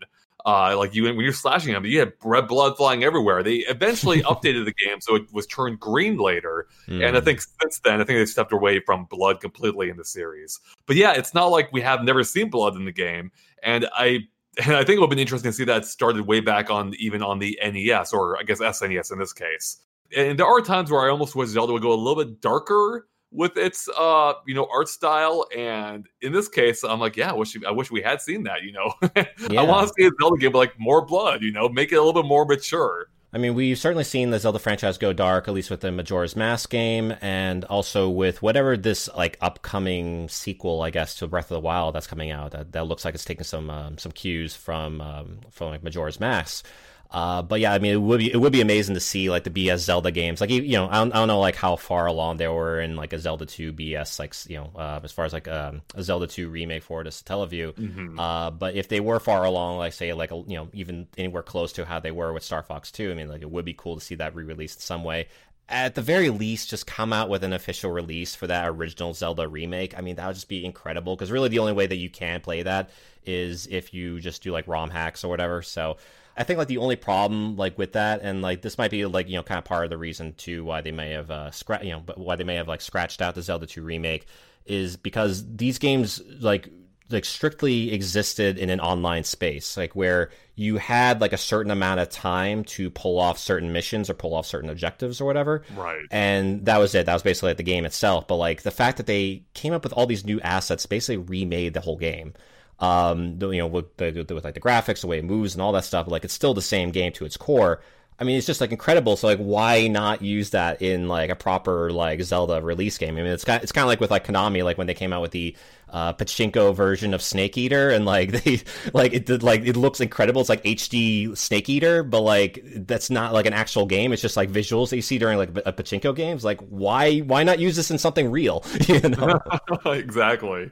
Uh, like you when you're slashing them, you had red blood flying everywhere. They eventually updated the game so it was turned green later, and I Mm. think since then, I think they've stepped away from blood completely in the series. But yeah, it's not like we have never seen blood in the game, and I and I think it would have been interesting to see that started way back on even on the NES or I guess SNES in this case. And there are times where I almost wish Zelda would go a little bit darker with its uh you know art style and in this case i'm like yeah i wish i wish we had seen that you know Yeah. i want to see a zelda game with like more blood you know make it a little bit more mature I mean, we've certainly seen the Zelda franchise go dark, at least with the Majora's Mask game, and also with whatever this like upcoming sequel, I guess, to Breath of the Wild that's coming out. That, that looks like it's taking some um, some cues from um, from like Majora's Mask. Uh, but yeah, I mean, it would be it would be amazing to see like the BS Zelda games. Like you, you know, I don't, I don't know like how far along they were in like a Zelda two BS, like you know, uh, as far as like um, a Zelda two remake for Satellaview. Mhm. Uh, but if they were far along, like say like you know even anywhere close to how they were with Star Fox two, I mean like it would be cool to see that re-released in some way. At the very least, just come out with an official release for that original Zelda remake. I mean that would just be incredible because really the only way that you can play that is if you just do like ROM hacks or whatever. So I think like the only problem like with that, and like this might be like you know kind of part of the reason too why they may have uh scratch you know but why they may have like scratched out the Zelda 2 remake is because these games like like strictly existed in an online space like where you had like a certain amount of time to pull off certain missions or pull off certain objectives or whatever. Right. And that was it. That was basically like the game itself. But like the fact that they came up with all these new assets basically remade the whole game um you know with, the, with like the graphics the way it moves and all that stuff like it's still the same game to its core I mean, it's just like incredible. So like, why not use that in like a proper like Zelda release game? I mean, it's kind it's kind of like with like Konami, like when they came out with the uh, pachinko version of Snake Eater, and like they like it did like it looks incredible. It's like HD Snake Eater, but like that's not like an actual game. It's just like visuals that you see during like a pachinko games. Like, why why not use this in something real? You know? exactly.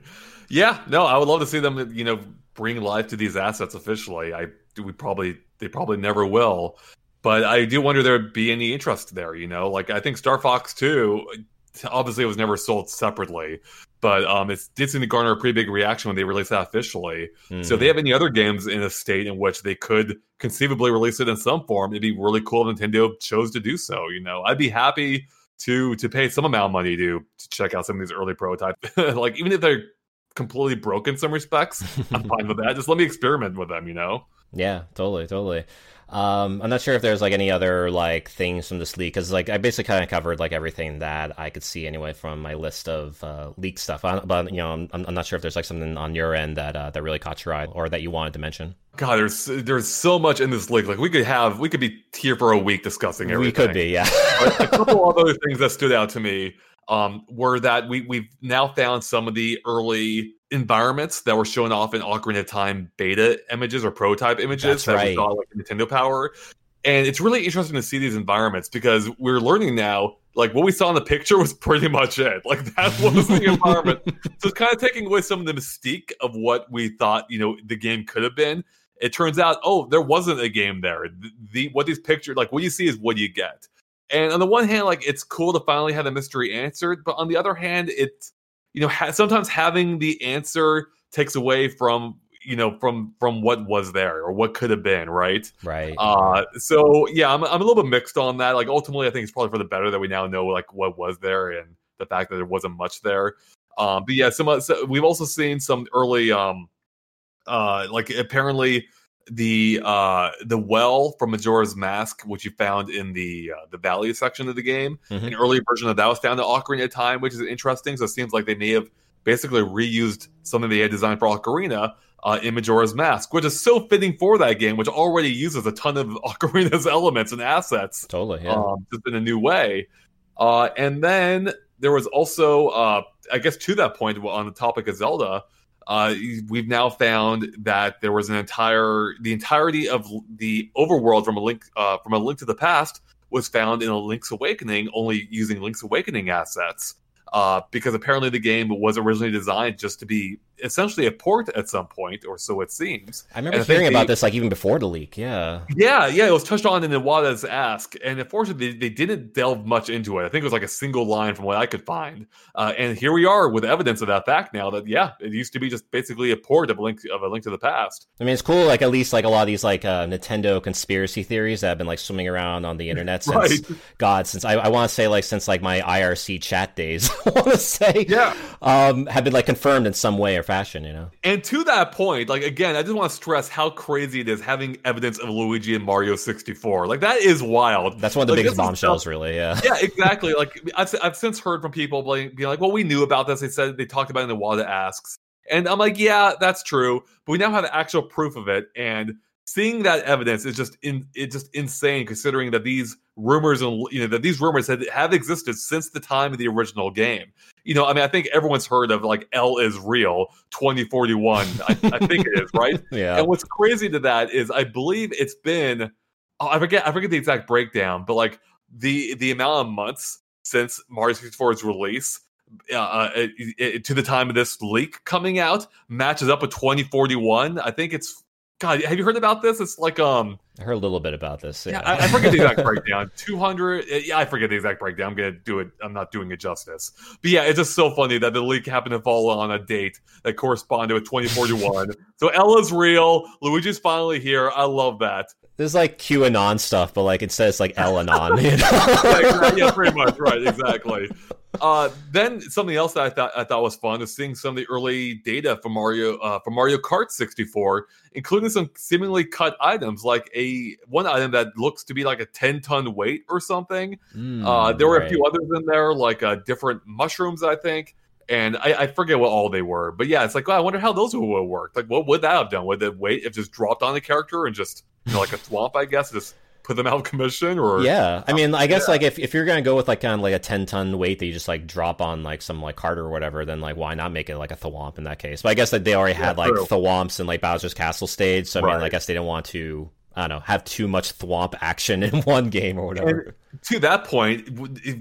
Yeah, no, I would love to see them, you know, bring life to these assets officially. I we probably they probably never will, but I do wonder there'd be any interest there. You know, like I think Star Fox Two, obviously it was never sold separately, but um, it did seem to garner a pretty big reaction when they released that officially. So if they have any other games in a state in which they could conceivably release it in some form, it'd be really cool if Nintendo chose to do so. You know, I'd be happy to to pay some amount of money to to check out some of these early prototypes. like even if they're completely broken in some respects, I'm fine with that. Just let me experiment with them. You know. Yeah, totally, totally. Um, I'm not sure if there's like any other like things from this leak because like I basically kind of covered like everything that I could see anyway from my list of uh, leak stuff. I, but you know, I'm, I'm not sure if there's like something on your end that uh, that really caught your eye or that you wanted to mention. God, there's there's so much in this leak. Like we could have we could be here for a week discussing everything. We could be, yeah. a couple of other things that stood out to me um, were that we we've now found some of the early environments that were shown off in Ocarina of Time beta images or prototype images That's that right. we saw like Nintendo Power. And it's really interesting to see these environments because we're learning now, like what we saw in the picture was pretty much it. Like that was the environment. So it's kind of taking away some of the mystique of what we thought, you know, the game could have been. It turns out, oh, there wasn't a game there. The, the what these pictures, like what you see is what you get. And on the one hand, like it's cool to finally have the mystery answered, but on the other hand, it's you know ha- sometimes having the answer takes away from you know from from what was there or what could have been, right? Right. Uh, so yeah, I'm I'm a little bit mixed on that. Like ultimately, I think it's probably for the better that we now know like what was there and the fact that there wasn't much there. Um, but yeah, some uh, so we've also seen some early um uh like apparently the uh the well from Majora's Mask, which you found in the uh, the valley section of the game, Mhm. an early version of that was found in Ocarina of Time, which is interesting. So it seems like they may have basically reused something they had designed for Ocarina uh, in Majora's Mask, which is so fitting for that game, which already uses a ton of Ocarina's elements and assets Totally, yeah. um, just in a new way. Uh, and then there was also, uh, I guess, to that point on the topic of Zelda, uh, we've now found that there was an entire, the entirety of the overworld from a link, uh, from a Link to the Past was found in a Link's Awakening, only using Link's Awakening assets. Uh, because apparently the game was originally designed just to be essentially a port at some point, or so it seems. I remember And hearing about they- this like even before the leak. Yeah. yeah, yeah, it was touched on in Iwata Asks, and unfortunately, they, they didn't delve much into it. I think it was like a single line from what I could find, uh, and here we are with evidence of that fact now. That yeah, it used to be just basically a port of a link of a link to the past. I mean, it's cool. Like at least like a lot of these like uh, Nintendo conspiracy theories that have been like swimming around on the internet since Right. God, since I, I want to say like since like my IRC chat days. I want to say Yeah. um, have been like confirmed in some way or fashion. You know. And to that point, like again, I just want to stress how crazy it is having evidence of Luigi and Mario 64. Like that is wild. That's one of the Like, biggest bombshells, really. Yeah. yeah, exactly. Like I've, I've since heard from people being being like, "Well, we knew about this." They said they talked about it in the Iwata Asks, and I'm like, "Yeah, that's true," but we now have actual proof of it, and seeing that evidence is just in it's just insane, considering that these rumors and you know that these rumors had, have existed since the time of the original game. You know, I mean, I think everyone's heard of like L is real 2041. I, I think it is right. Yeah. And what's crazy to that is I believe it's been oh, I forget I forget the exact breakdown, but like the the amount of months since Mario 64's release uh, uh, it- it- to the time of this leak coming out matches up with 2041. I think it's God. Have you heard about this? It's like um I heard a little bit about this. yeah, Yeah. I, I forget the exact breakdown. 200. uh, Yeah, I forget the exact breakdown. I'm gonna do it. I'm not doing it justice. But yeah, it's just so funny that the leak happened to fall on a date that corresponded with 2041. so Ella's real. Luigi's finally here. I love that. This is like QAnon stuff, but like it says like Elanon. You know? yeah, yeah, pretty much right, exactly. Uh, then something else that I thought I thought was fun is seeing some of the early data from Mario uh, from Mario Kart 64, including some seemingly cut items, like a one item that looks to be like a 10 ton weight or something. Mm, uh, there were a few others in there, like uh, different mushrooms, I think. And I, I forget what all they were, but yeah, it's like, oh, I wonder how those would have worked. Like, what would that have done? Would the weight have just dropped on the character and just, you know, like a thwomp, I guess, just put them out of commission? Or Yeah, I mean, I guess Yeah. like if, if you're gonna go with like kind of like a ten ton weight that you just like drop on like some like cart or whatever, then like why not make it like a thwomp in that case? But I guess that they already had Yeah, like true. thwomps in like Bowser's Castle stage, so I mean, I guess they didn't want to I don't know have too much thwomp action in one game or whatever. to that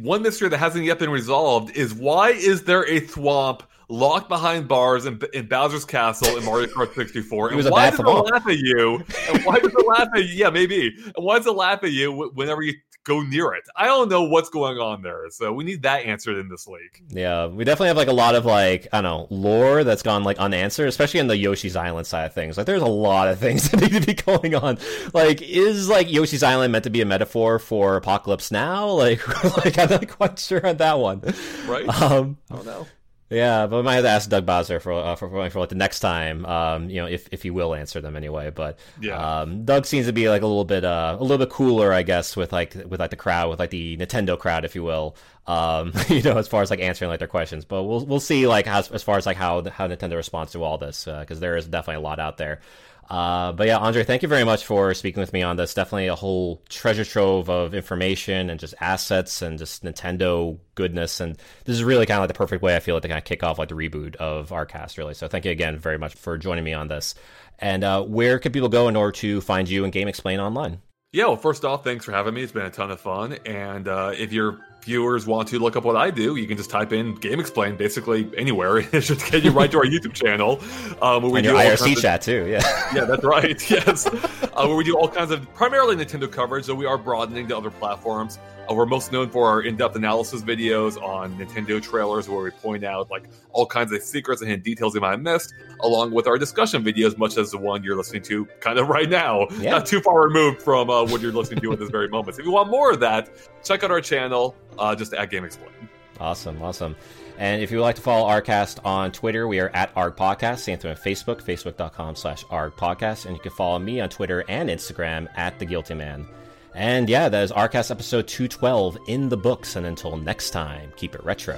one mystery that hasn't yet been resolved is why is there a thwomp locked behind bars in, in Bowser's Castle in Mario Kart 64? He was and a why does it laugh at you? And why does it laugh at you? Yeah, maybe. And why does it laugh at you whenever you go near it? I don't know what's going on there. So we need that answered in this league. Yeah, we definitely have like a lot of like I don't know lore that's gone like unanswered, especially in the Yoshi's Island side of things. Like, there's a lot of things that need to be going on. Like, is like Yoshi's Island meant to be a metaphor for Apocalypse Now? Like, like I'm not quite sure on that one. Right? Um, I don't know. Yeah, but we might have to ask Doug Bowser for uh, for, for, for like the next time, um, you know, if, if he will answer them anyway. But Yeah. um, Doug seems to be like a little bit uh, a little bit cooler, I guess, with like with like the crowd, with like the Nintendo crowd, if you will. Um, you know, as far as like answering like their questions, but we'll we'll see like how, as far as like how how Nintendo responds to all this because there is definitely a lot out there. Uh, but yeah, Andre, thank you very much for speaking with me on this. Definitely a whole treasure trove of information and just assets and just Nintendo goodness. And this is really kind of like the perfect way I feel like to kind of kick off like the reboot of our cast, really. So thank you again very much for joining me on this. And uh, where can people go in order to find you and GameXplain online? Yeah, well, first off, thanks for having me. It's been a ton of fun. And uh, if your viewers want to look up what I do, you can just type in GameXplain basically anywhere. It should get you right to our YouTube channel. Um, where we and do IRC of- chat too, yeah. yeah, that's right. Yes, uh, where we do all kinds of primarily Nintendo coverage, though we are broadening to other platforms. Uh, we're most known for our in-depth analysis videos on Nintendo trailers, where we point out like all kinds of secrets and details you might have missed, along with our discussion videos, much as the one you're listening to kind of right now, Yeah. not too far removed from uh, what you're listening to at this very moment. So if you want more of that, check out our channel, uh, just at GameXplain. Awesome, awesome. And if you would like to follow Arcast on Twitter, we are at Arg Podcast. Same thing on Facebook, facebook.com slash Arg Podcast. And you can follow me on Twitter and Instagram at The Guilty Man. And yeah, that is Arcast episode 212 in the books. And until next time, keep it retro.